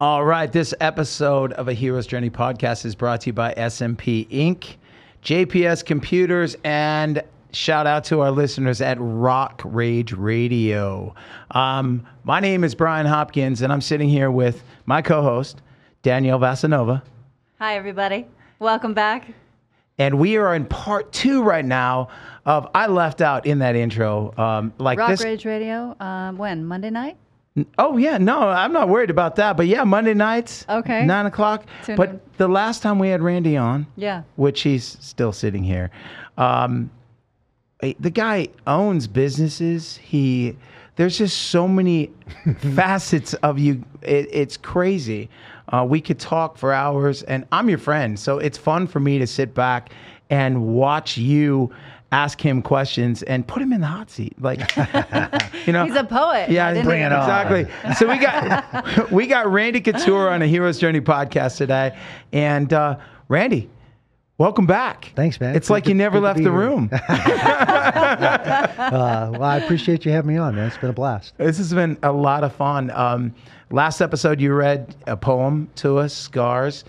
All right, this episode of a Hero's Journey podcast is brought to you by SMP Inc., JPS Computers, and shout out to our listeners at Rock Rage Radio. Um, my name is Brian Hopkins, and I'm sitting here with my co-host Danielle Vasanova, Hi, everybody. Welcome back. and we are in part two right now of I left out in that intro, um, like Rock this. Rage Radio. Um, when? Monday night? Oh yeah, no, I'm not worried about that. But yeah, Monday nights, Okay. nine o'clock. Tune in. But the last time we had Randy on, Yeah. which he's still sitting here. Um, eh, the guy owns businesses. He there's just so many facets of you. It, it's crazy. Uh, we could talk for hours, and I'm your friend, so it's fun for me to sit back and watch you ask him questions and put him in the hot seat. Like, you know, He's a poet. yeah, bring even it know. exactly. So we got we got Randy Couture on a Hero's Journey podcast today, and uh, Randy, welcome back. Thanks, man. It's Good like to- you never left the room. Uh, well, I appreciate you having me on, man. It's been a blast. this has been a lot of fun. Um, last episode, you read a poem to us, Scars.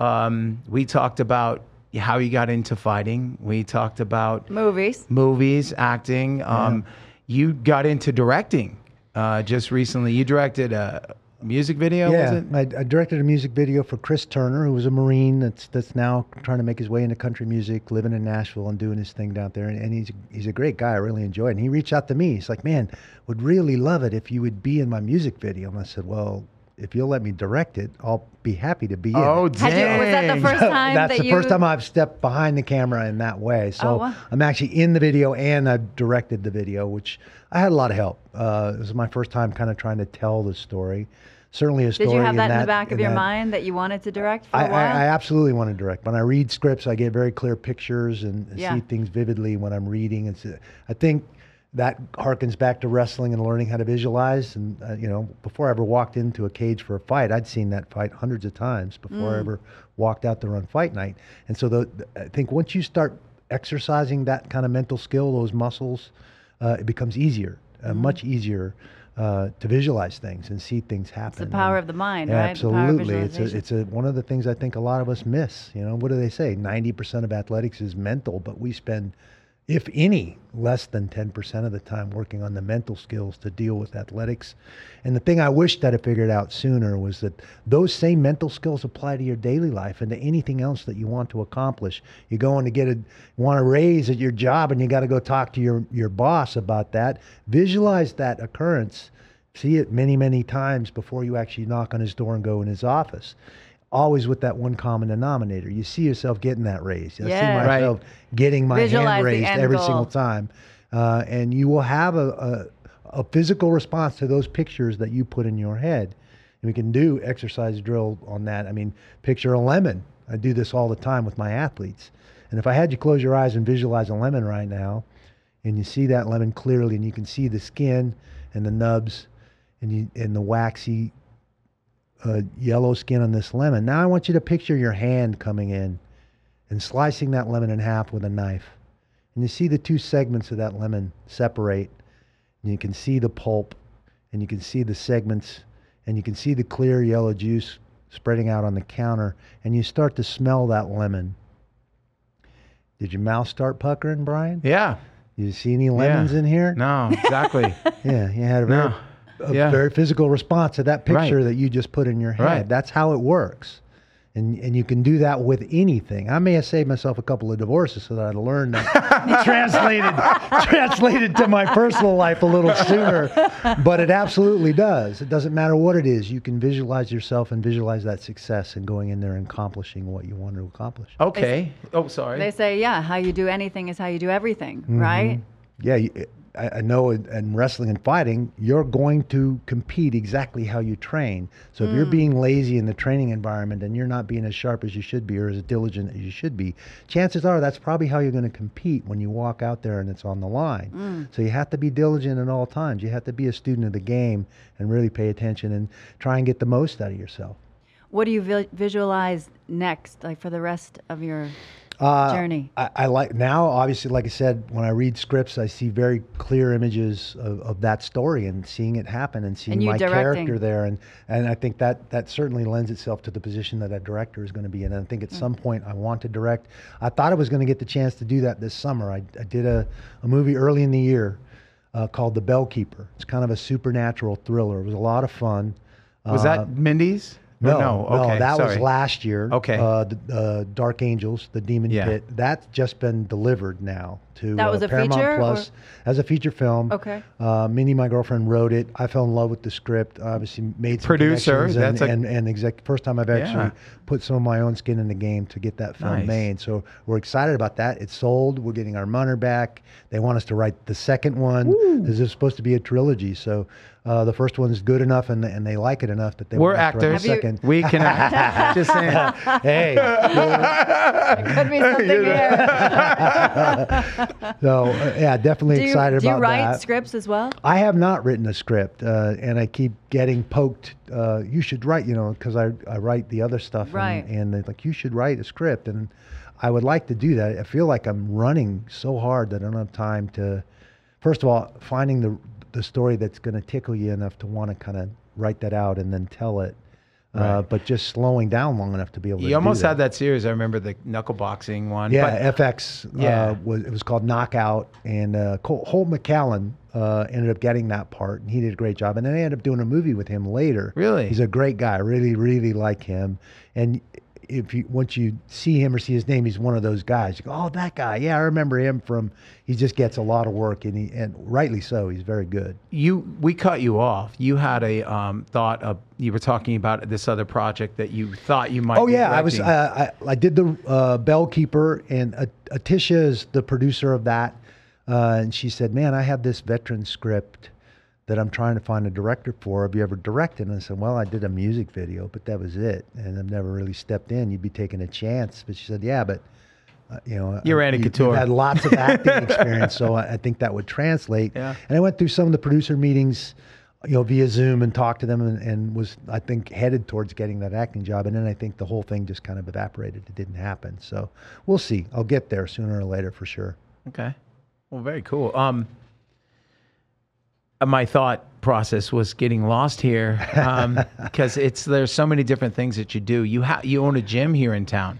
Um, we talked about how you got into fighting. We talked about Movies. movies, acting. Um, You got into directing uh, just recently. You directed a music video, was yeah, it? I, I directed a music video for Chris Turner, who was a Marine that's that's now trying to make his way into country music, living in Nashville and doing his thing down there. And, and he's he's a great guy. I really enjoyed. it. And he reached out to me. He's like, "Man, would really love it if you would be in my music video." And I said, "Well." If you'll let me direct it, I'll be happy to be in it. Oh, Had you, was that dang. the first time That's that the you? first time I've stepped behind the camera in that way. So Oh, wow. I'm actually in the video and I've directed the video, which I had a lot of help. Uh, it was my first time kind of trying to tell the story. Certainly a story. Did you have that in the that- back of your that- mind that you wanted to direct for I, a while? I, I absolutely want to direct. When I read scripts, I get very clear pictures and Yeah. see things vividly when I'm reading. It's, uh, I think that harkens back to wrestling and learning how to visualize. And uh, you know, before I ever walked into a cage for a fight, I'd seen that fight hundreds of times before Mm. I ever walked out there on fight night. And so, the, I think once you start exercising that kind of mental skill, those muscles, uh, it becomes easier, uh, Mm-hmm. much easier. Uh, to visualize things and see things happen. the power And- of the mind, right? Power of Absolutely, it's a, it's a one of the things I think a lot of us miss. You know, what do they say? Ninety percent of athletics is mental, but we spend, if any, less than ten percent of the time working on the mental skills to deal with athletics. And the thing I wished I'd have figured out sooner was that those same mental skills apply to your daily life and to anything else that you want to accomplish. You're going to get a want a raise at your job, and you got to go talk to your your boss about that. Visualize that occurrence see it many many times before you actually knock on his door and go in his office always with that one common denominator. You see yourself getting that raise. I Yeah. see Right. getting my Visualize hand raised every goal. single time. Uh, and you will have a, a, a physical response to those pictures that you put in your head. And we can do exercise drill on that. I mean picture a lemon. I do this all the time with my athletes. And if i had you close your eyes and visualize a lemon right now and you see that lemon clearly and you can see the skin and the nubs and you and the waxy uh, yellow skin on this lemon. Now I want you to picture your hand coming in and slicing that lemon in half with a knife. And you see the two segments of that lemon separate. And you can see the pulp and you can see the segments and you can see the clear yellow juice spreading out on the counter and you start to smell that lemon. Did your mouth start puckering, Brian? Yeah. You see any lemons in here? No, exactly. Yeah, you had a very, No. A Yeah. very physical response to that picture Right. that you just put in your head. Right. That's how it works. And, and you can do that with anything. I may have saved myself a couple of divorces so that I'd learned that translated translated to my personal life a little sooner. But it absolutely does. It doesn't matter what it is. You can visualize yourself and visualize that success and going in there and accomplishing what you want to accomplish. Okay. Oh, sorry. they say, yeah, how you do anything is how you do everything, Mm-hmm. right? Yeah, you- I, I know in, in wrestling and fighting, you're going to compete exactly how you train. So if you're mm. being lazy in the training environment and you're not being as sharp as you should be or as diligent as you should be, chances are that's probably how you're going to compete when you walk out there and it's on the line. Mm. So you have to be diligent at all times. You have to be a student of the game and really pay attention and try and get the most out of yourself. What do you vi- visualize next, like for the rest of your Uh, journey? I, I like now. Obviously, like I said, when I read scripts, I see very clear images of, of that story and seeing it happen and seeing you my directing. character there, and and I think that that certainly lends itself to the position that a director is going to be in. And I think at some point I want to direct. I thought I was going to get the chance to do that this summer. I, I did a, a movie early in the year uh, called The Bellkeeper. It's kind of a supernatural thriller. It was a lot of fun. Was Uh, that Mindy's? Or no, no, okay, that was last year. Okay. Uh, the, uh, Dark Angels, the Demon Yeah. Pit. That's just been delivered now to That uh, a Paramount feature, Plus or- as a feature film. Okay. Uh, Mindy, my girlfriend, wrote it. I fell in love with the script. Obviously, made some Producer, connections and that's a- and, and exec- first time I've actually Yeah. put some of my own skin in the game to get that film Nice. made. So we're excited about that. It's sold. We're getting our money back. They want us to write the second one. This is supposed to be a trilogy. So uh, the first one's good enough, and and they like it enough that they We're want us to write actors. the Have you- We can act. Just saying. hey, Could be something here. so uh, yeah, definitely do you, excited about that. do you write that. scripts as well? I have not written a script, uh, and I keep getting poked. Uh, you should write, you know, because I, I write the other stuff, and- Right. and, they're like, you should write a script, and I would like to do that. I feel like I'm running so hard that I don't have time to. First of all, finding the the story that's going to tickle you enough to want to kind of write that out and then tell it. Uh, but just slowing down long enough to be able to. You almost that. had that series. I remember the knuckle boxing one. Yeah, but- FX. Yeah. Uh, was it was called Knockout, and uh, Col- Holt McCallany uh, ended up getting that part, and he did a great job. And then I ended up doing a movie with him later. Really? he's a great guy. Really, really like him. And if you once you see him or see his name, he's one of those guys. You go, oh, that guy. Yeah, I remember him from. He just gets a lot of work, and he and rightly so. He's very good. you we cut you off. You had a um, thought of you were talking about this other project that you thought you might. Oh yeah, I was. Uh, I, I did the uh, Bellkeeper, and uh, Atisha is the producer of that, uh, and she said, "Man, I have this veteran script that I'm trying to find a director for. Have you ever directed?" And I said, "Well, I did a music video, but that was it, and I've never really stepped in. You'd be taking a chance." But she said, "Yeah, but." Uh, you know, You're Anna you- Couture. You've had lots of acting experience, so I, I think that would translate. Yeah. And I went through some of the producer meetings, you know, via Zoom and talked to them and, and was, I think, headed towards getting that acting job. And then I think the whole thing just kind of evaporated. It didn't happen. So we'll see. I'll get there sooner or later for sure. Okay. Well, very cool. Um, my thought process was getting lost here because it's there's so many different things that you do. You have you own a gym here in town,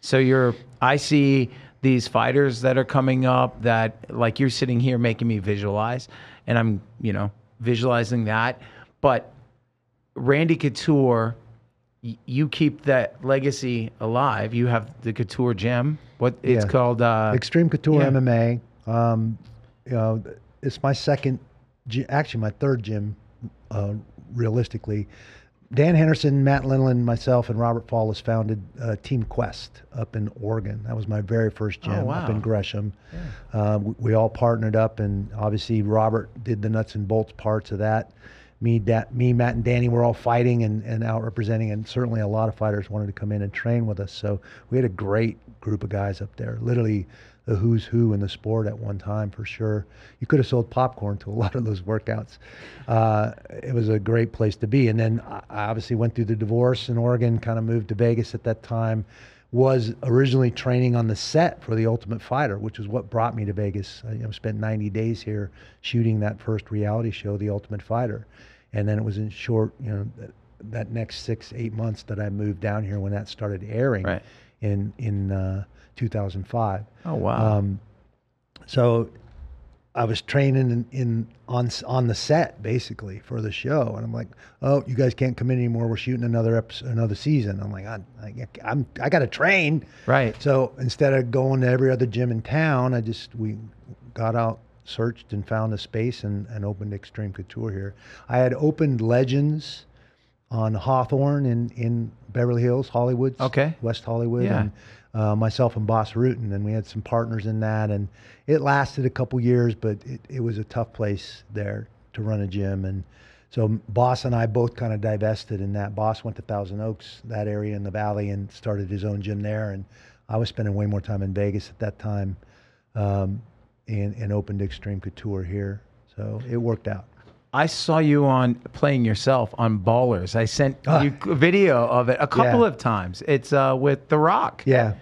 so you're. I see these fighters that are coming up that like you're sitting here making me visualize, and I'm you know visualizing that, but Randy Couture. y- You keep that legacy alive. You have the Couture Gym. What it's Yeah. called? Uh, Extreme Couture yeah. MMA. Um, you know, it's my second, actually my third gym, uh, realistically. Dan Henderson, Matt Lindland, myself, and Robert Follis founded uh, Team Quest up in Oregon. That was my very first gym up wow. in Gresham. Uh, we, we all partnered up, and obviously Robert did the nuts and bolts parts of that. Me, da- me, Matt, and Danny were all fighting and, and out representing, and certainly a lot of fighters wanted to come in and train with us. So we had a great group of guys up there. Literally, the who's who in the sport at one time for sure. You could have sold popcorn to a lot of those workouts. Uh, it was a great place to be. And then I obviously went through the divorce in Oregon, kind of moved to Vegas at that time. Was originally training on the set for The Ultimate Fighter, which is what brought me to Vegas. I you know, spent 90 days here shooting that first reality show, The Ultimate Fighter. And then it was in short, you know, that, that next six, eight months that I moved down here when that started airing Right. in, in uh, 2005. Oh wow. Um, so I was training in, in on on the set basically for the show, and I'm like, "Oh, you guys can't come in anymore. We're shooting another episode, another season." I'm like, I, I, "I'm I got to train." Right. So instead of going to every other gym in town, I just we got out, searched, and found a space and, and opened Extreme Couture here. I had opened Legends on Hawthorne in, in Beverly Hills, Hollywood, Okay. West Hollywood, Yeah. and uh, myself and Bas Rutten, and we had some partners in that, and it lasted a couple years, but it, it was a tough place there to run a gym, and so Bas and I both kind of divested in that. Bas went to Thousand Oaks, that area in the valley, and started his own gym there, and I was spending way more time in Vegas at that time, um, and, and opened Extreme Couture here, so it worked out. I saw you on playing yourself on Ballers. I sent Ah. you a video of it a couple Yeah. of times. It's uh, with The Rock. Yeah.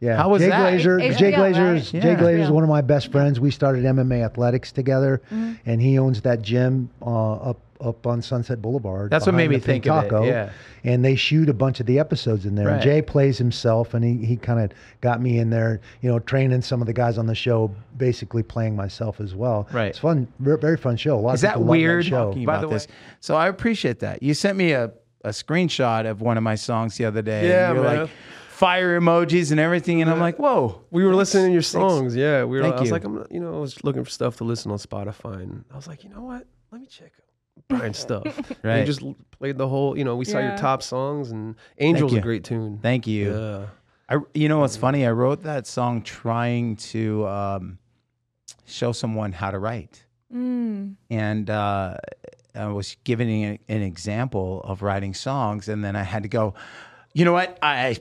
Yeah, How was Jay that? Glazer, H- Jay HBO, Glazer, right? Jay Yeah. Glazer is one of my best friends. We started MMA athletics together, Mm-hmm. and he owns that gym uh, up up on Sunset Boulevard. That's what made me the Pink think of it, Taco. yeah. and they shoot a bunch of the episodes in there. And Right. Jay plays himself, and he he kind of got me in there, you know, training some of the guys on the show, basically playing myself as well. Right. it's fun, ver- very fun show. A lot Is of that people love weird? show. Talking about this. So I appreciate that. You sent me a, a screenshot of one of my songs the other day. Yeah, and you're man. like fire emojis and everything, and I'm like, whoa. We were listening to your songs. Yeah, we were. Thank I was you. like, I'm, you know, I was looking for stuff to listen on Spotify, and I was like, you know what? Let me check Brian's stuff. Right. And just played the whole. You know, we saw your top songs, and Angel's a great tune. Thank you. Yeah. I, you know what's funny? I wrote that song trying to um, show someone how to write, Mm. and uh, I was giving an, an example of writing songs, and then I had to go. You know what? I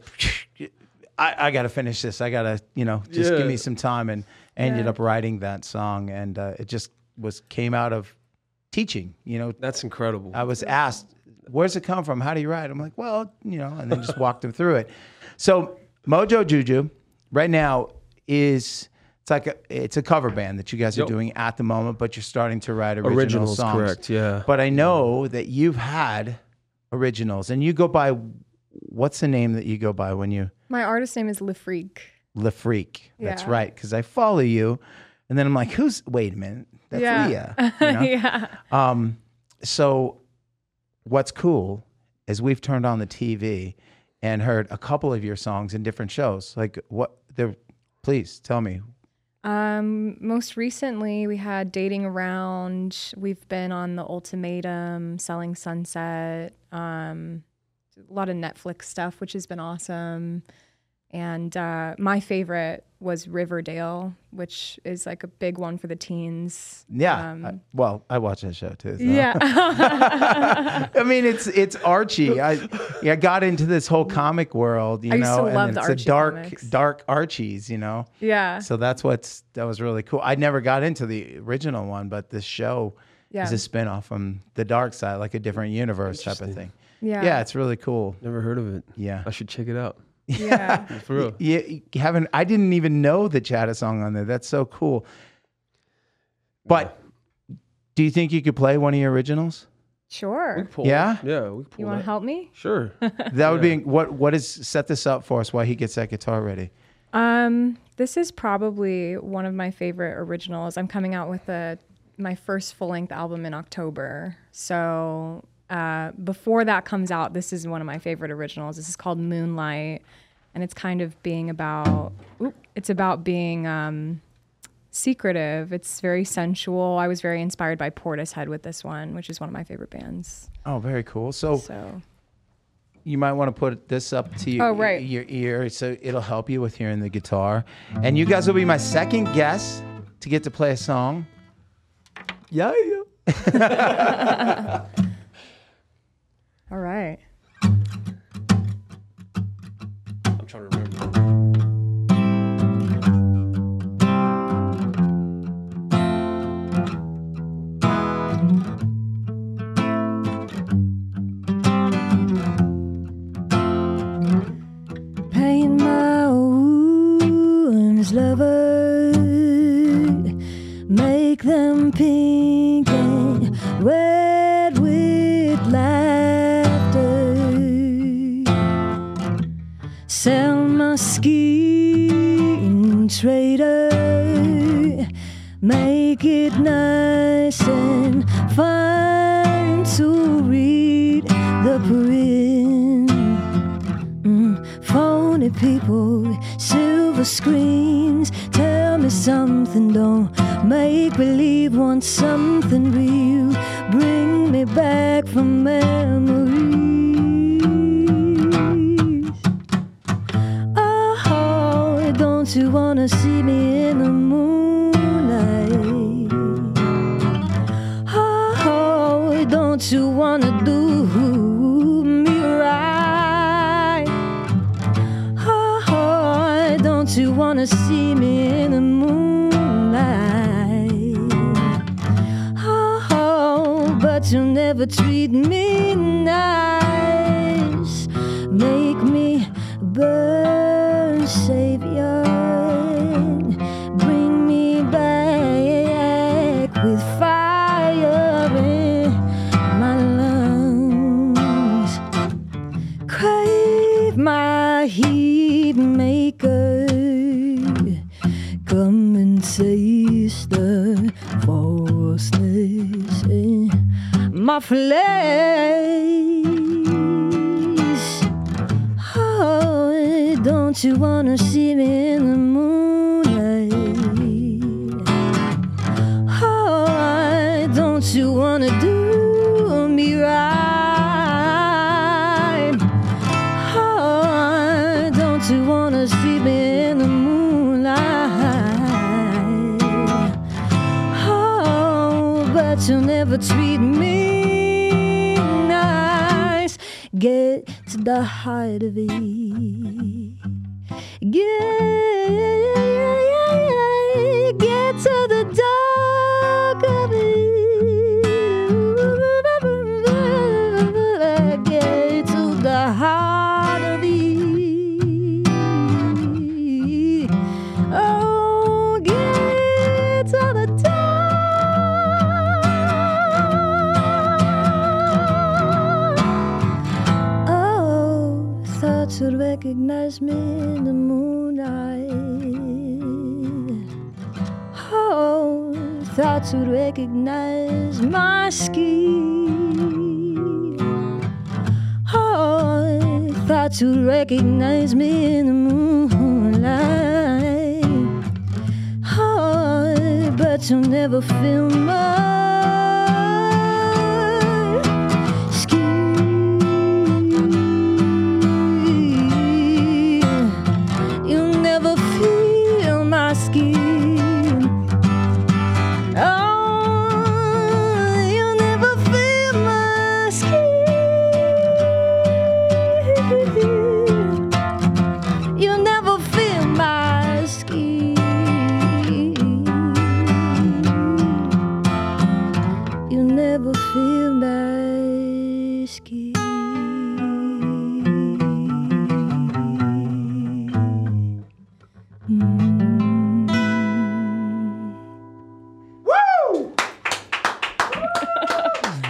I, I got to finish this. I got to you know just give me some time, and I ended Yeah. up writing that song, and uh, it just was came out of teaching. You know, That's incredible. I was asked, "Where's it come from? How do you write?" I'm like, "Well, you know," and then just walked them through it. So Mojo Juju, right now is it's like a, it's a cover band that you guys are Yep. doing at the moment, but you're starting to write original Originals, songs. correct? Yeah. But I know that you've had originals, and you go by what's the name that you go by when you My artist name is Le Freak. Le That's Yeah. right, because I follow you, and then I'm like, "Who's? Wait a minute, that's yeah. Leah." You know? yeah. Um, so what's cool is we've turned on the TV and heard a couple of your songs in different shows. Like what they're please tell me. Um, most recently, we had Dating Around. We've been on The Ultimatum, Selling Sunset, um, a lot of Netflix stuff, which has been awesome. And uh, my favorite was Riverdale, which is like a big one for the teens. Yeah. Um, I- well, I watch that show too. so. yeah. I mean, it's it's Archie. I yeah, got into this whole comic world, you I used know, to and love the it's a dark comics. dark Archies, you know. yeah. So that's what's that was really cool. I never got into the original one, but this show Yeah. is a spin-off from the dark side, like a different universe type of thing. Yeah. Yeah, it's really cool. Never heard of it. Yeah. I should check it out. Yeah. For real. Yeah, you haven't. I didn't even know that you had a song on there. That's so cool. But do you think you could play one of your originals? Sure. Pull- Yeah? Yeah. We pull You want to help me? Sure. That would be what. What is set this up for us? While he gets that guitar ready. Um, this is probably one of my favorite originals. I'm coming out with a my first full length album in October. So uh, before that comes out, this is one of my favorite originals. This is called Moonlight, and it's kind of being about. Oop, it's about being um, secretive. It's very sensual. I was very inspired by Portishead with this one, which is one of my favorite bands. Oh, very cool. So So you might want to put this up to your, Oh, right. your ear, so it'll help you with hearing the guitar. And you guys will be my second guest to get to play a song. yeah. Yeah. all right. Don't you wanna do me right? Oh, oh, don't you wanna see me in the moonlight? Oh, oh but you'll never treat me nice. Make me burn, flesh. Oh, don't you wanna see me in the moonlight? Oh, don't you wanna do me right? Oh, don't you wanna see me in the moonlight? Oh, but you'll never treat me Get to the heart of it. Get, you'd recognize my skin. Oh, thought you'd recognize me in the moonlight. Oh, but you'll never feel my my skin.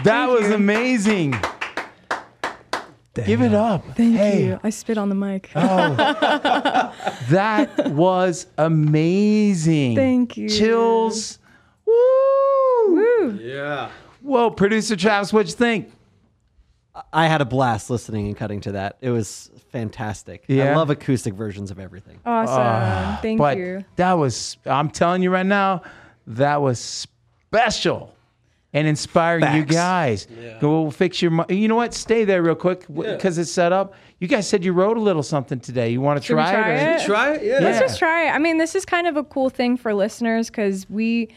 That was amazing. Give it up. Thank hey, you. I spit on the mic. Oh. that was amazing. Thank you. Chills. Woo. Woo. Yeah. Whoa, producer Travis, what'd you think? I had a blast listening and cutting to that. It was fantastic. Yeah? I love acoustic versions of everything. Awesome. Ah, Thank but you. that was, I'm telling you right now, that was special and inspiring you Facts. guys. Go fix your, you know what? Stay there real quick Yeah. because it's set up. You guys said you wrote a little something today. You want to try, try it? or- it? Try it? Yeah. Let's Yeah. just try it. I mean, this is kind of a cool thing for listeners because we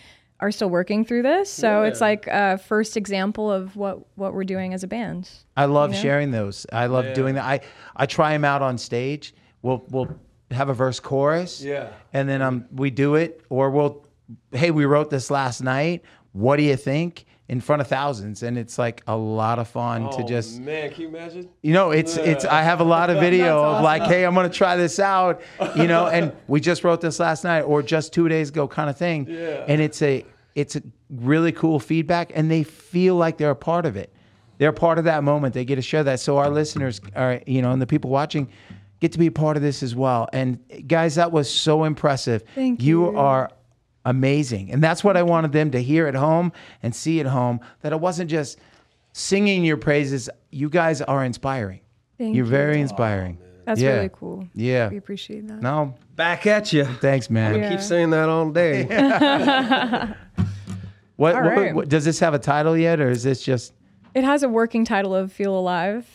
are still working through this. So it's like a first example of what what we're doing as a band. I love You know? sharing those. I love Yeah. doing that. I, I try them out on stage. We'll we'll have a verse chorus. Yeah. And then um we do it or we'll hey, we wrote this last night. What do you think? In front of thousands. And it's like a lot of fun to Oh, just man, can you imagine? you know, it's it's I have a lot of video of like, hey, I'm gonna try this out, you know, and we just wrote this last night or just two days ago kind of thing. Yeah. And it's a it's a really cool feedback and they feel like they're a part of it. They're a part of that moment. They get to share that. So our listeners are, you know, and the people watching get to be a part of this as well. And guys, that was so impressive. Thank You you. are amazing. And that's what I wanted them to hear at home and see at home that it wasn't just singing your praises. You guys are inspiring. Thank You're you. very inspiring. That's Yeah. really cool. Yeah. We appreciate that. No, Back at you. thanks, man. Yeah. Keep saying that all day. What, All what- what- does this have a title yet, or is this just It has a working title of Feel Alive.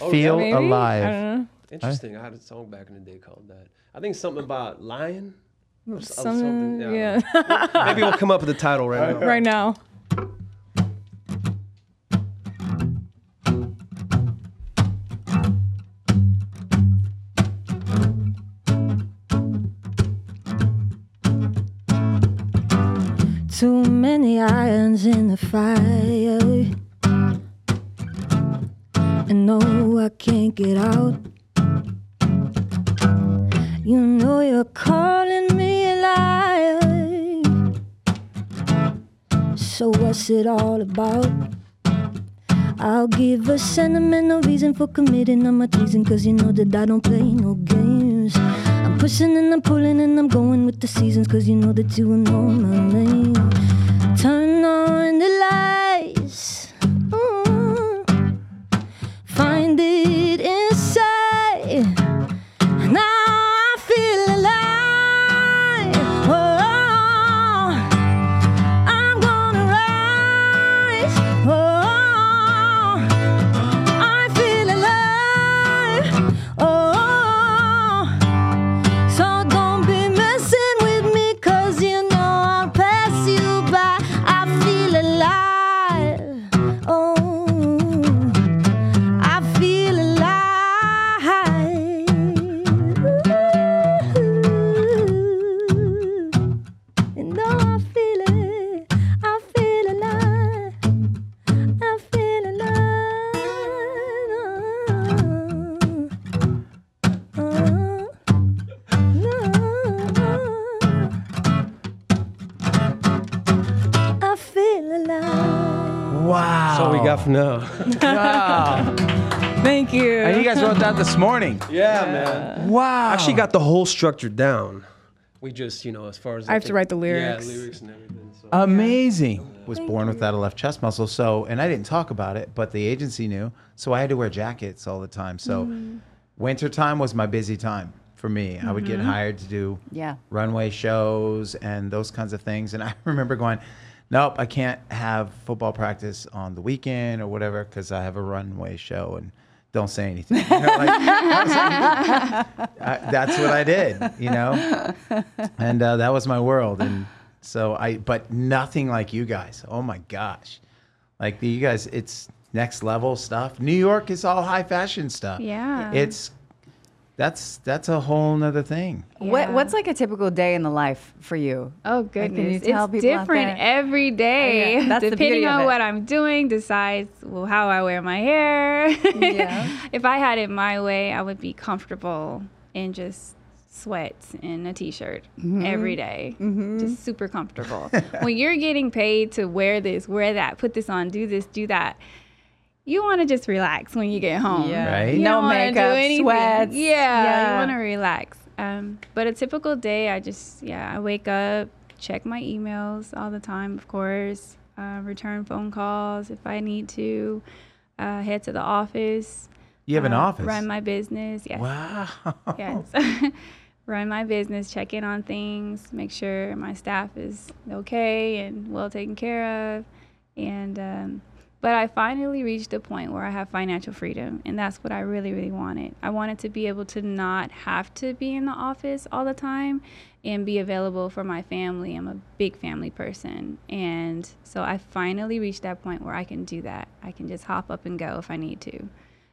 Oh, Feel Maybe? Alive? I don't know. Interesting. I had a song back in the day called that. I think something about lion. Or s- or Something, something, yeah. Maybe we'll come up with a title right now. right now. Too many irons in the fire. And no, I can't get out. You know you're calling me So what's it all about? I'll give a sentimental reason for committing all my treason, cause you know that I don't play no games. I'm pushing and I'm pulling and I'm going with the seasons, cause you know that you will know my name. That's all we got for now. Wow. Thank you. and you guys wrote that this morning. yeah, man. Wow. Actually, got the whole structure down. We just, you know, as far as I have to write the lyrics. Yeah, lyrics and everything. So. Amazing. Was born without a left chest muscle. So, and I didn't talk about it, but the agency knew. So I had to wear jackets all the time. So, Mm. winter time was my busy time for me. I would get Mm-hmm. hired to do Yeah. runway shows and those kinds of things. And I remember going, nope, I can't have football practice on the weekend or whatever because I have a runway show and don't say anything. You know, like, I was like, I- that's what I did, you know? And uh, that was my world. And so I, but nothing like you guys. Oh my gosh. Like you guys, it's next level stuff. New York is all high fashion stuff. Yeah. It's, that's, that's a whole nother thing. What What's like a typical day in the life for you? Oh Like, goodness, you tell it's different there? every day. Yeah, that's the Depending of on it. what I'm doing, decides well how I wear my hair. Yeah. if I had it my way, I would be comfortable in just sweats and a t-shirt Mm-hmm. every day. just super comfortable. when you're getting paid to wear this, wear that, put this on, do this, do that. You want to just relax when you get home. Yeah. Right? You No don't wanna do makeup, anything. sweats. Yeah, Yeah. you want to relax. Um, but a typical day, I just yeah, I wake up, check my emails all the time, of course. Uh, return phone calls if I need to. Uh, head to the office. You have an uh, office. Run my business. Yes. Wow. Yes. run my business, check in on things, make sure my staff is okay and well taken care of. And, um, but I finally reached a point where I have financial freedom, and that's what I really, really wanted. I wanted to be able to not have to be in the office all the time and be available for my family. I'm a big family person. And so I finally reached that point where I can do that. I can just hop up and go if I need to.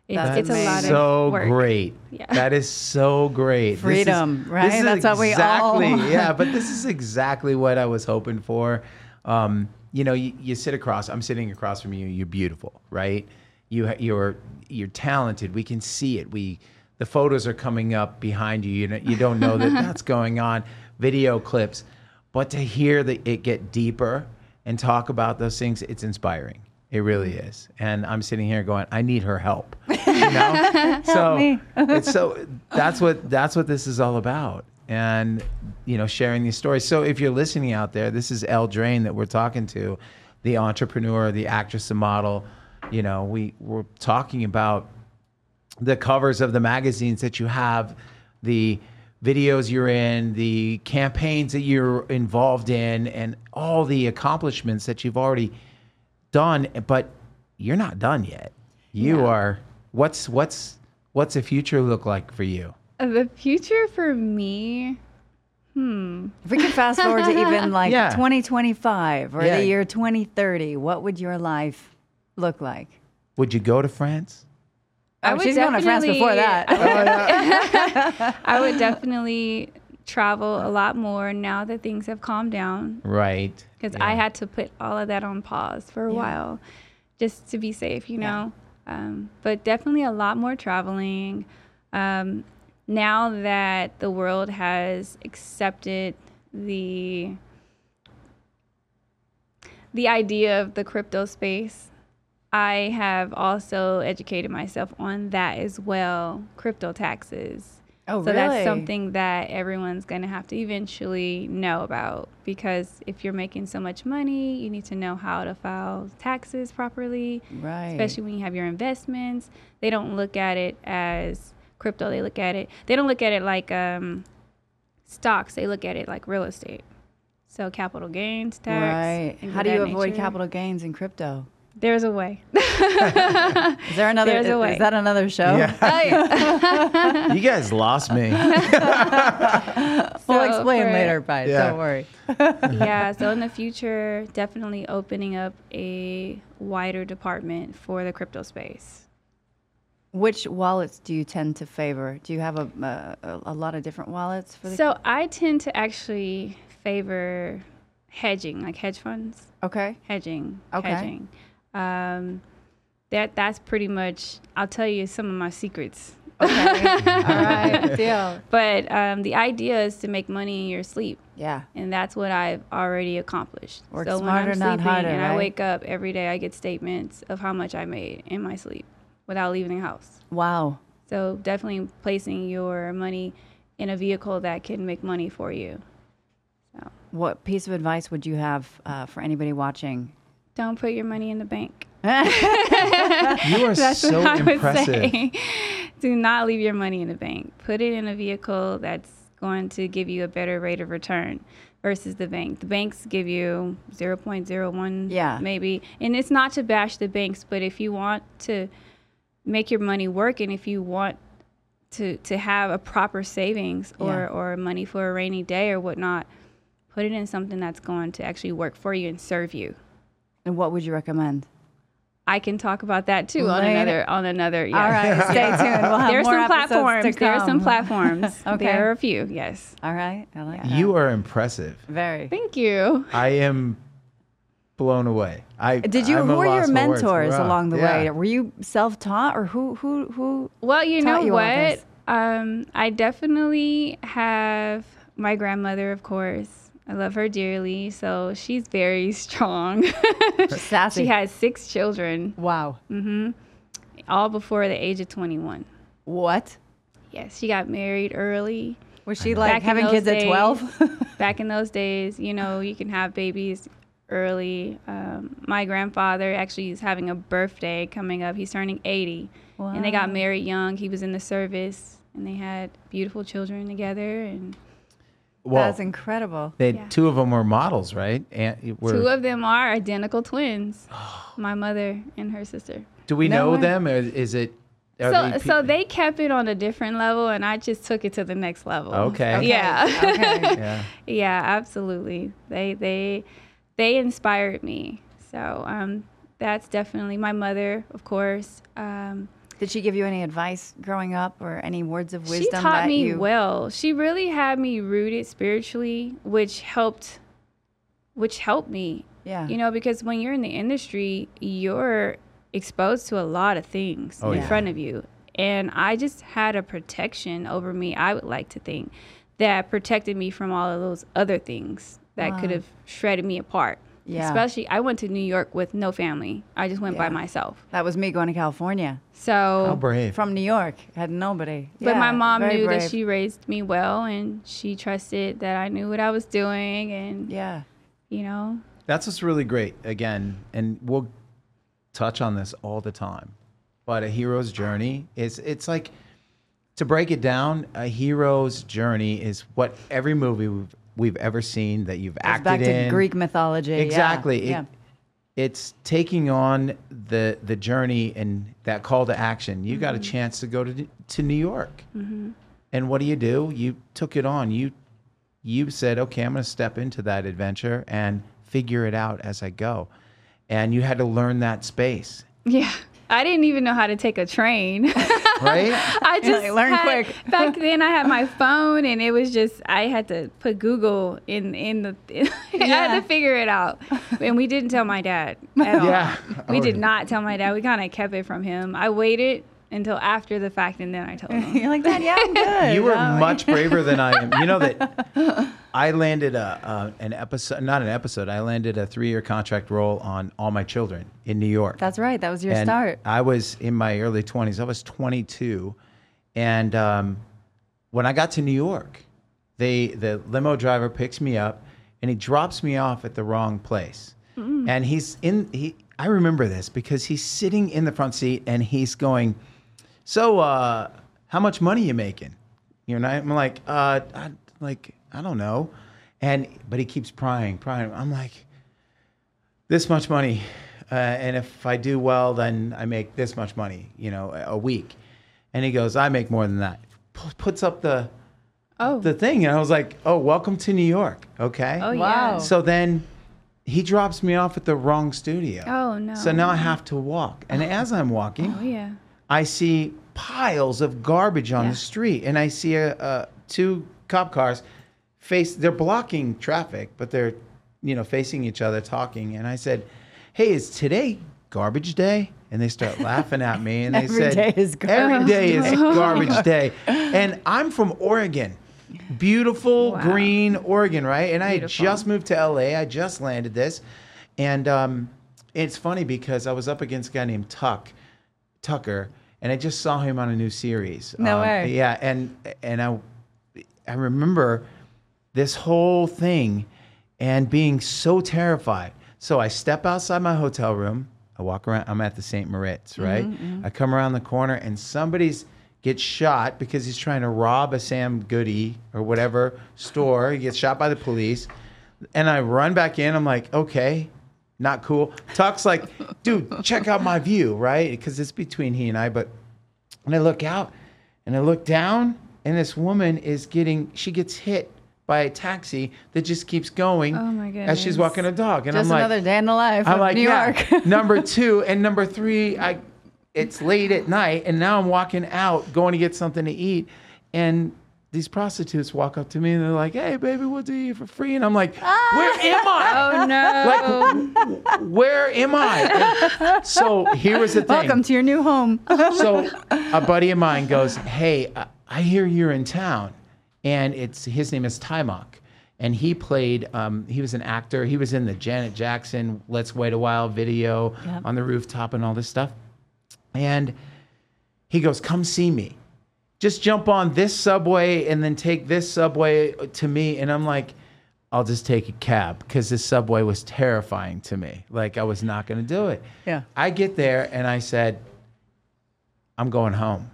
It's, That's it's a lot of so work. great. Yeah. That is so great. This is- Freedom, right? this is That's what we all exactly. Yeah, but this is exactly what I was hoping for. Um, you know, you, you sit across. I'm sitting across from you. You're beautiful, right? You you're you're talented. We can see it. We the photos are coming up behind you. You know, you don't know that that's going on. Video clips, but to hear that it get deeper and talk about those things, it's inspiring. It really mm. is. And I'm sitting here going, I need her help. You know? so me. it's so that's what that's what this is all about. And you know, sharing these stories. So if you're listening out there, this is Elle Drain that we're talking to, the entrepreneur, the actress and model. You know, we we're talking about the covers of the magazines that you have, the videos you're in, the campaigns that you're involved in, and all the accomplishments that you've already done. But you're not done yet. You are. What's what's what's the future look like for you? The future for me, hmm. If we could fast forward to even like Yeah. 2025 or Yeah. the year 2030, what would your life look like? Would you go to France? I Oh, would she's going to France before definitely- that. I would definitely travel a lot more now that things have calmed down Right. because Yeah. I had to put all of that on pause for a while just to be safe, you know. Um, but definitely a lot more traveling. Um, now that the world has accepted the the idea of the crypto space, I have also educated myself on that as well, crypto taxes. Oh, so really? that's something that everyone's going to have to eventually know about because if you're making so much money, you need to know how to file taxes properly, Right. especially when you have your investments. They don't look at it as crypto, they look at it they don't look at it like um stocks, they look at it like real estate. So capital gains tax. Right. How do you that avoid nature. capital gains in crypto? There's a way. Is there another? There's a is, way. is that another show? Yeah. you guys lost me. We'll So explain for- later, but Yeah. Don't worry. yeah, so in the future, definitely opening up a wider department for the crypto space. Which wallets do you tend to favor? Do you have a a, a lot of different wallets for the? So I tend to actually favor hedging, like hedge funds, okay. hedging, Okay. hedging. Um, that that's pretty much. I'll tell you some of my secrets. Okay. All right. Deal. But um, the idea is to make money in your sleep. Yeah. and that's what I've already accomplished. Work so when smarter, I'm not sleeping harder, and right? I wake up every day, I get statements of how much I made in my sleep without leaving the house. Wow. So definitely placing your money in a vehicle that can make money for you. What piece of advice would you have uh, for anybody watching? Don't put your money in the bank. You are That's so what I would impressive. say. Do not leave your money in the bank. Put it in a vehicle that's going to give you a better rate of return versus the bank. The banks give you 0.01 Yeah. maybe. And it's not to bash the banks, but if you want to make your money work and if you want to to have a proper savings or Yeah. or money for a rainy day or whatnot, put it in something that's going to actually work for you and serve you. And what would you recommend? I can talk about that too on another on another. Yeah. All right. Stay tuned. We'll have There are more some episodes to platforms. There are some platforms. Okay. There are a few. Yes. All right. I like that. You are impressive. Very. Thank you. I am blown away. I Did you? I'm who were your loss for words. mentors Wow. along the Yeah. way? Were you self-taught, or who? Who? Who? Well, you know you what? Um, I definitely have my grandmother, of course. I love her dearly. So she's very strong. Sassy. she has six children, Wow. Mm-hmm. all before the age of 21. What? Yes, she got married early. Was she like in having those kids at twelve? back in those days, you know, you can have babies early. Um, my grandfather actually is having a birthday coming up. He's turning 80. And they got married young. He was in the service and they had beautiful children together. And Well, That's incredible. they, Yeah. two of them were models, right? And were, two of them are identical twins my mother and her sister. do we No know way. them, or is it? are So, they so they kept it on a different level, and I just took it to the next level. Okay. Yeah. Okay. Yeah. Yeah, absolutely. They they they inspired me. So um, that's definitely my mother, of course. Um, Did she give you any advice growing up, or any words of wisdom she taught that me you? well. She really had me rooted spiritually, which helped, which helped me. Yeah. You know, because when you're in the industry, you're exposed to a lot of things Oh, in yeah. front of you. And I just had a protection over me, I would like to think, that protected me from all of those other things that could uh-huh. have shredded me apart. Yeah. Especially, I went to New York with no family. I just went by myself. That was me going to California So, How brave. from New York. Had nobody. but my mom very knew that she raised me well and she trusted that I knew what I was doing. And, Yeah. you know, That's what's really great. Again, and we'll touch on this all the time. But a hero's journey is it's like to break it down, a hero's journey is what every movie we've, we've ever seen that you've Goes acted back to in. Greek mythology. yeah, Exactly. It- Yeah. It's taking on the the journey and that call to action. You got a mm-hmm. chance to go to to New York, mm-hmm. and what do you do? You took it on. You you said, okay, I'm going to step into that adventure and figure it out as I go, and you had to learn that space, yeah. I didn't even know how to take a train. right? I just like, learn had- quick. Back then, I had my phone, and it was just I had to put Google in in the. I had to figure it out, and we didn't tell my dad at all. Oh, yeah. We Oh, did not tell my dad. We kind of kept it from him. I waited until after the fact, and then I told them. You're like that? Yeah, I'm good. You were much braver than I am. You know that I landed a uh, an episode, not an episode. I landed a three year contract role on All My Children in New York. That's right. That was your and start. I was in my early 20s. I was 22. And um, when I got to New York, they, the limo driver picks me up and he drops me off at the wrong place. And he's in, he, I remember this because he's sitting in the front seat and he's going, So, uh, how much money you making? You know, I'm like, uh, I, like, I don't know. And, but he keeps prying, prying. I'm like, this much money, uh, and if I do well, then I make this much money, you know, a a week. And he goes, I make more than that. P- puts up the Oh, the thing, and I was like, oh, welcome to New York, okay. oh Wow. yeah. So then he drops me off at the wrong studio. Oh, no. So now I have to walk, and as I'm walking, Oh yeah. I see piles of garbage on Yeah. the street, and I see a, a two cop cars face. They're blocking traffic, but they're you know facing each other, talking. And I said, "Hey, is today garbage day?" And they start laughing at me, and they Every said, day is garbage day is garbage day." And I'm from Oregon. Beautiful Wow. green Oregon, right? And I had just moved to LA. I just landed this. And um, it's funny because I was up against a guy named Tuck, Tucker, and I just saw him on a new series. No Um, way. Yeah, and and I I remember this whole thing and being so terrified. So I step outside my hotel room. I walk around. I'm at the St. Moritz, right? I come around the corner and somebody's gets shot because he's trying to rob a Sam Goody or whatever store. He gets shot by the police. And I run back in. I'm like, okay, not cool. Tuck's like, dude, check out my view, right? Because it's between he and I. But and I look out and I look down, and this woman is getting, she gets hit by a taxi that just keeps going Oh, my as she's walking a dog. And Just I'm like, another day in the life I'm of like, New yeah. York. number two and number three, I, it's late at night, and now I'm walking out, going to get something to eat, and these prostitutes walk up to me and they're like, "Hey, baby, we'll do you for free," and I'm like, "Where am I? Oh no. Like, where am I?" And so here was the thing. Welcome to your new home. So a buddy of mine goes, "Hey, I- I hear you're in town," and it's his name is Timok, and he played. Um, he was an actor. He was in the Janet Jackson "Let's Wait a While" video Yep. on the rooftop and all this stuff. And he goes, "Come see me. Just jump on this subway and then take this subway to me." And I'm like. I'll just take a cab because this subway was terrifying to me. Like I was not going to do it. Yeah. I get there and I said, I'm going home.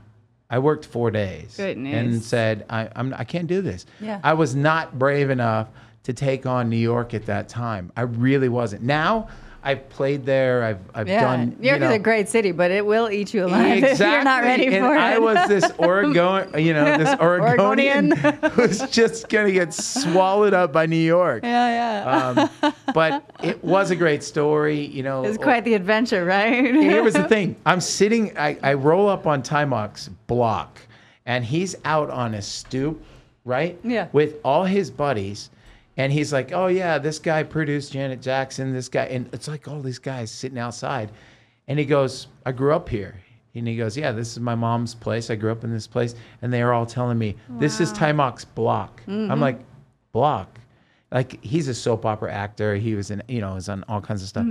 I worked four days and said, I, I'm, I can't do this. Yeah. I was not brave enough to take on New York at that time. I really wasn't. Now I've played there. I've, I've Yeah, done. New York you know, is a great city, but it will eat you alive if you're not ready and for I it. was this Oregon, you know, this Oregonian, who's just gonna get swallowed up by New York. yeah, yeah. Um, but it was a great story, you know. it's quite the adventure, right? Here was the thing. I'm sitting, I, I roll up on Timok's block, and he's out on a stoop, right? Yeah. With all his buddies. And he's like, oh, yeah, this guy produced Janet Jackson, this guy. And it's like all these guys sitting outside. And he goes, I grew up here. And he goes, yeah, this is my mom's place. I grew up in this place. And they are all telling me, this is Timok's block. I'm like, block? Like, he's a soap opera actor. He was in, you know, was on all kinds of stuff.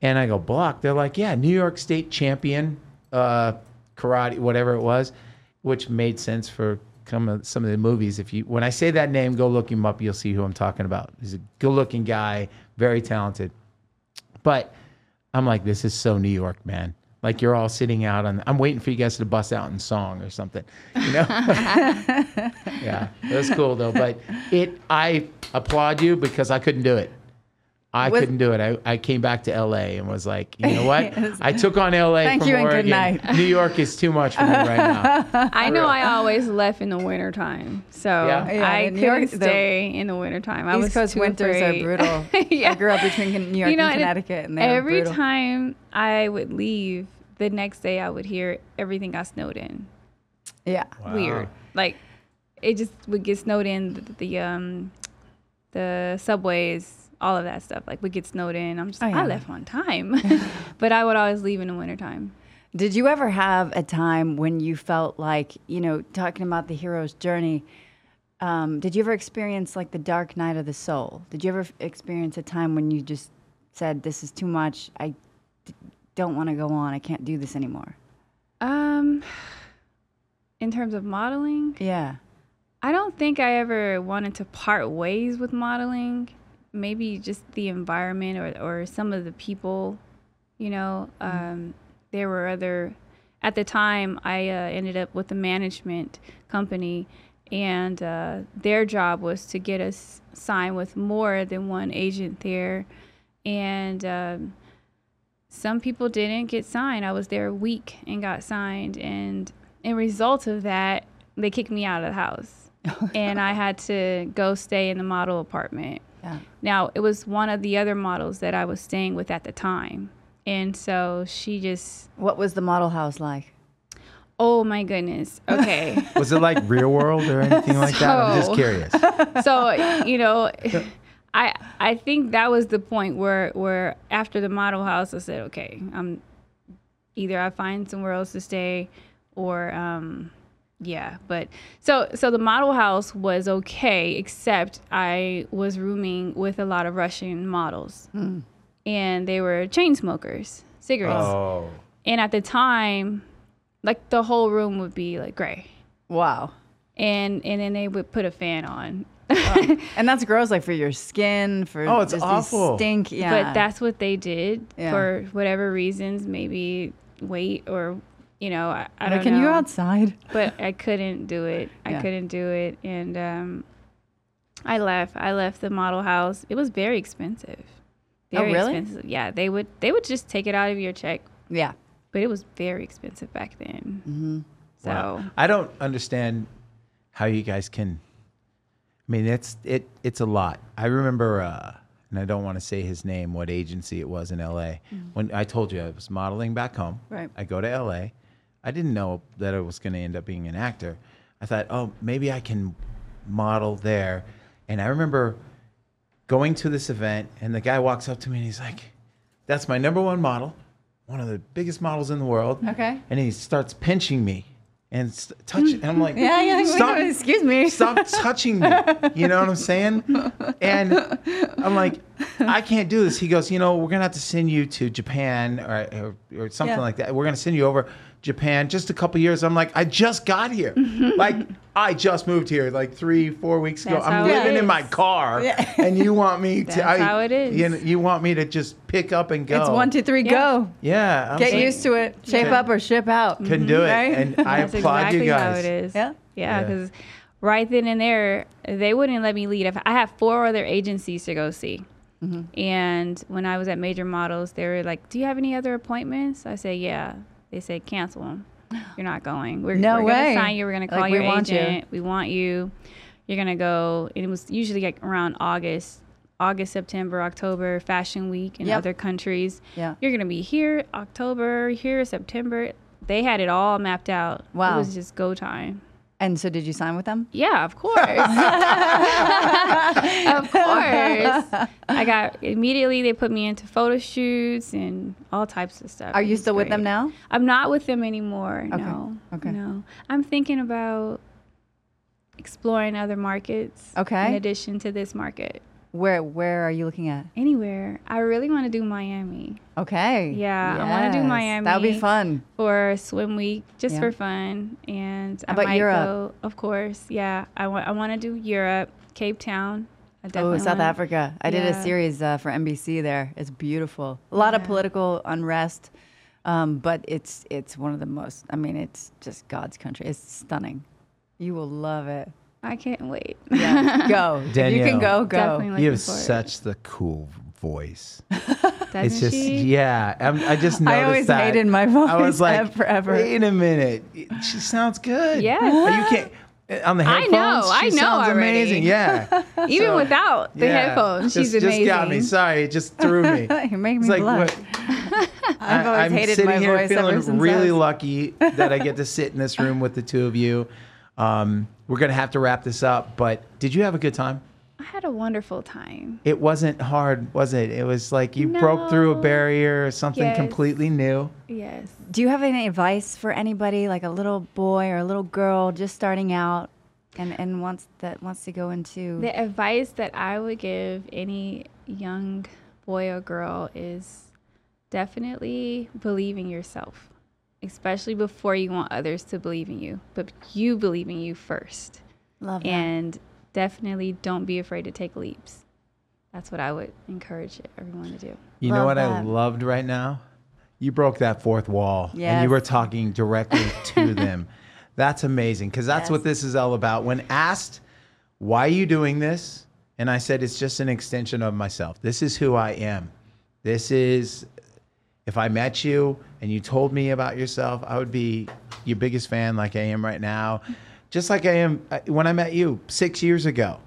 And I go, block. They're like, yeah, New York State champion, uh, karate, whatever it was, which made sense for some of, some of the movies. If you, when I say that name, go look him up. You'll see who I'm talking about. He's a good-looking guy, very talented. But I'm like, this is so New York, man. Like you're all sitting out on. I'm waiting for you guys to bust out in song or something, you know. yeah, it was cool though. But it, I applaud you because I couldn't do it. I Was- couldn't do it. I, I came back to LA and was like, you know what? I took on LA Thank from you and good night. New York is too much for me right now. I know I always left in the wintertime, so Yeah? Yeah, I New couldn't the stay in the wintertime. I was East Coast too winters afraid. are brutal. yeah. I grew up between New York You know, and and Connecticut, and every brutal. time I would leave, the next day I would hear everything got snowed in. Yeah. Weird, like it just would get snowed in. The, the um, the subways, all of that stuff, like we get snowed in. I'm just Oh, yeah. I left on time, but I would always leave in the wintertime. Did you ever have a time when you felt like, you know, talking about the hero's journey? Um, did you ever experience like the dark night of the soul? Did you ever f- experience a time when you just said, "This is too much. I d- don't want to go on. I can't do this anymore." Um, in terms of modeling, Yeah. I don't think I ever wanted to part ways with modeling. Maybe just the environment or, or some of the people, you know. Um, there were other, at the time, I uh, ended up with a management company, and uh, their job was to get us signed with more than one agent there. And um, some people didn't get signed. I was there a week and got signed. And in result of that, they kicked me out of the house. and I had to go stay in the model apartment. Yeah. Now, it was one of the other models that I was staying with at the time. And so she just, What was the model house like? oh my goodness. Okay. Was it like Real World or anything like that? I'm just curious. so you know i i think that was the point where where after the model house i said okay i'm either i find somewhere else to stay or um yeah but so so the model house was okay except i was rooming with a lot of russian models hmm. and they were chain smokers cigarettes Oh. and at the time like the whole room would be like gray Wow. and and then they would put a fan on And that's gross, like for your skin, for Oh, it's just awful. stink. Yeah. But that's what they did Yeah. for whatever reasons, maybe weight or you know, I, I Like, don't can know. you go outside? But I couldn't do it. I Yeah. couldn't do it, and um, I left. I left the model house. It was very expensive. Oh, really? expensive. Yeah, they would they would just take it out of your check, Yeah. but it was very expensive back then. Mm-hmm. So Wow. I don't understand how you guys can. I mean, it's it it's a lot. I remember, uh, and I don't want to say his name, what agency it was in L.A. When I told you I was modeling back home, Right. I go to L.A. I didn't know that I was going to end up being an actor. I thought, oh, maybe I can model there. And I remember going to this event, and the guy walks up to me and he's like, "That's my number one model, one of the biggest models in the world." Okay. And he starts pinching me and st- touch. And I'm like, Yeah, yeah. stop, Excuse me. stop touching me. You know what I'm saying? And I'm like, I can't do this. He goes, you know, we're gonna have to send you to Japan or or, or something Yeah. like that. We're gonna send you over Japan just a couple years. I'm like, I just got here. like I just moved here like three, four weeks ago. That's I'm how it living in is. my car, Yeah. and you want me to? That's I, how it is. You, you want me to just pick up and go? It's one, two, three, Yeah. go. Yeah, I'm Get saying- used to it. Shape Yeah. up or ship out. Couldn't do it, Right? and I That's applaud exactly you how guys. it is. Yeah. Yeah, Yeah. because right then and there, they wouldn't let me leave. If I have four other agencies to go see, Mm-hmm. and when I was at Major Models, they were like, "Do you have any other appointments?" I said, "Yeah." They said, "Cancel them. You're not going. We're, No we're way. gonna sign you. We're gonna Like, call we your want you." agent. We want you. You're gonna go." It was usually like around August. August, September, October, Fashion Week in Yep. other countries. Yeah. You're gonna be here October, here September. They had it all mapped out. Wow. It was just go time. And so, did you sign with them? Yeah, of course. of course. I got immediately they put me into photo shoots and all types of stuff. Are you still with them now? I'm not with them anymore. No. okay. No. I'm thinking about exploring other markets. Okay. In addition to this market. Where Where are you looking at? Anywhere. I really want to do Miami Okay. Yeah, I wanna do Miami. That would be fun. for swim week just Yeah. for fun and How I about might Europe? go of course yeah I want I want to do Europe Cape Town Oh, South wanna- Africa. I did a series uh, for NBC there. It's beautiful. A lot of political unrest, um, but it's it's one of the most. I mean, it's just God's country. It's stunning. You will love it. I can't wait Yeah, go. If you can go, go. You have for it. such the cool voice. Doesn't it's just she? yeah. I'm, I just noticed I always that. hated my I voice was like, uh, forever. wait a minute, she sounds good. Yeah, But you can't on the headphones, I know, she I know sounds already. amazing. Yeah, even So, without the yeah. headphones she's just, amazing Just got me. Sorry, it just threw me. You're making It's me like blush. what? I've always I'm hated sitting my here voice ever feeling since really I was- lucky that I get to sit in this room with the two of you. Um, we're gonna have to wrap this up, but did you have a good time? I had a wonderful time. It wasn't hard, was it? It was like you broke through a barrier or something Yes. completely new. Yes. Do you have any advice for anybody, like a little boy or a little girl just starting out, and and wants that wants to go into? The advice that I would give any young boy or girl is definitely believe in yourself, especially before you want others to believe in you, but you believe in you first. Love that. And definitely don't be afraid to take leaps. That's what I would encourage everyone to do. You know Love what I loved right now? You broke that fourth wall and you were talking directly to them. That's amazing because that's what this is all about. When asked, why are you doing this? And I said, it's just an extension of myself. This is who I am. This is, if I met you and you told me about yourself, I would be your biggest fan like I am right now. Just like I am uh, when I met you six years ago.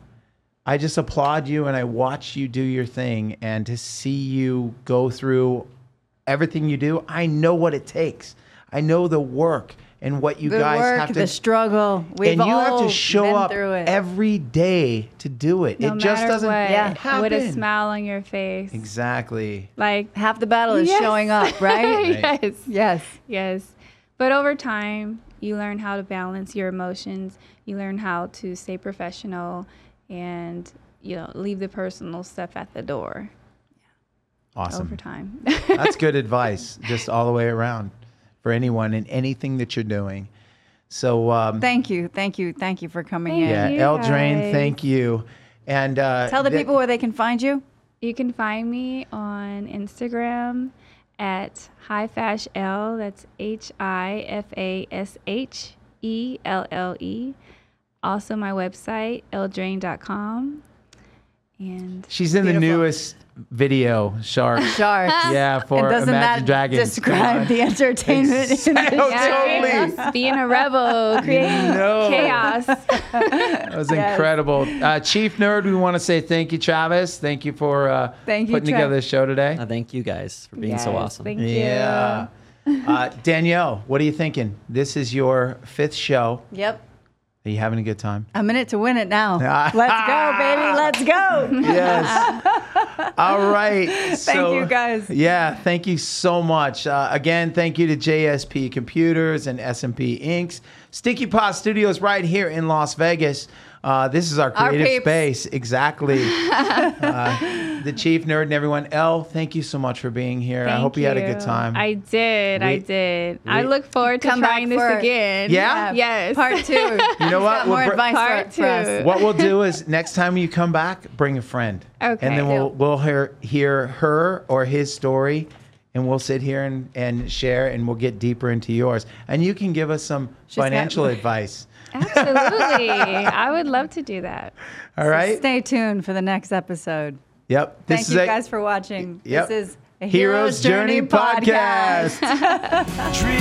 I just applaud you and I watch you do your thing and to see you go through everything you do, I know what it takes. I know the work and what you the guys work, have to the struggle. We've and you have to show up every day to do it. No it just doesn't what, Yeah. happen. with a smile on your face. Exactly. Like Half the battle is Yes. showing up, right? yes. yes. Yes. But over time, you learn how to balance your emotions. You learn how to stay professional and, you know, leave the personal stuff at the door Awesome. over time. That's good advice, just all the way around for anyone and anything that you're doing. So, um, Thank you, thank you, thank you for coming Thank in. yeah, El Drain, thank you. And uh, Tell the that- people where they can find you. you can find me on Instagram at Hifash L. That's H I F A S H E L L E. Also, my website, eldrain.com. And She's in the newest video, Shark. Sharks. Yeah, for and doesn't Imagine that Dragons. describe the entertainment? in Oh, it? totally. being a rebel, creating know. chaos. That was incredible. Uh, Chief Nerd, we want to say thank you, Travis. Thank you for uh, Thank you, putting Trav. together the show today. Uh, thank you guys for being so awesome. Thank yeah. Uh, Danielle, what are you thinking? This is your fifth show. Yep. Are you having a good time? I'm in it to win it now. Let's go, baby. Let's go. Yes. All right. Thank you, guys. Yeah, thank you so much. Uh, again, thank you to JSP Computers and SMP Inks. Sticky Pot Studios right here in Las Vegas. Uh, this is our Our creative peeps. space. Exactly. uh, the chief nerd and everyone. Elle, thank you so much for being here. Thank I hope you, had a good time. I did. I We- did. I look forward to Come back trying this for- again. Yeah? Yes. Part two. you know what? More We'll br- advice Part for, for us. two. what we'll do is next time you come back, bring a friend. Okay. And then we'll we'll hear hear her or his story, and we'll sit here and, and share, and we'll get deeper into yours. And you can give us some got- financial advice. Absolutely. I would love to do that. All right. Stay tuned for the next episode. Yep. This Thank is you a guys for watching. Yep. This is a Hero's Journey podcast. dream,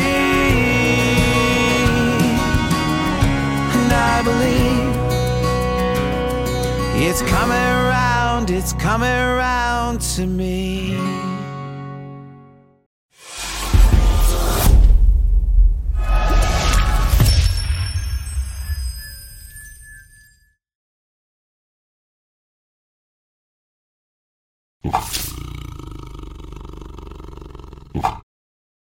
and I believe it's coming around, it's coming around to me. うん。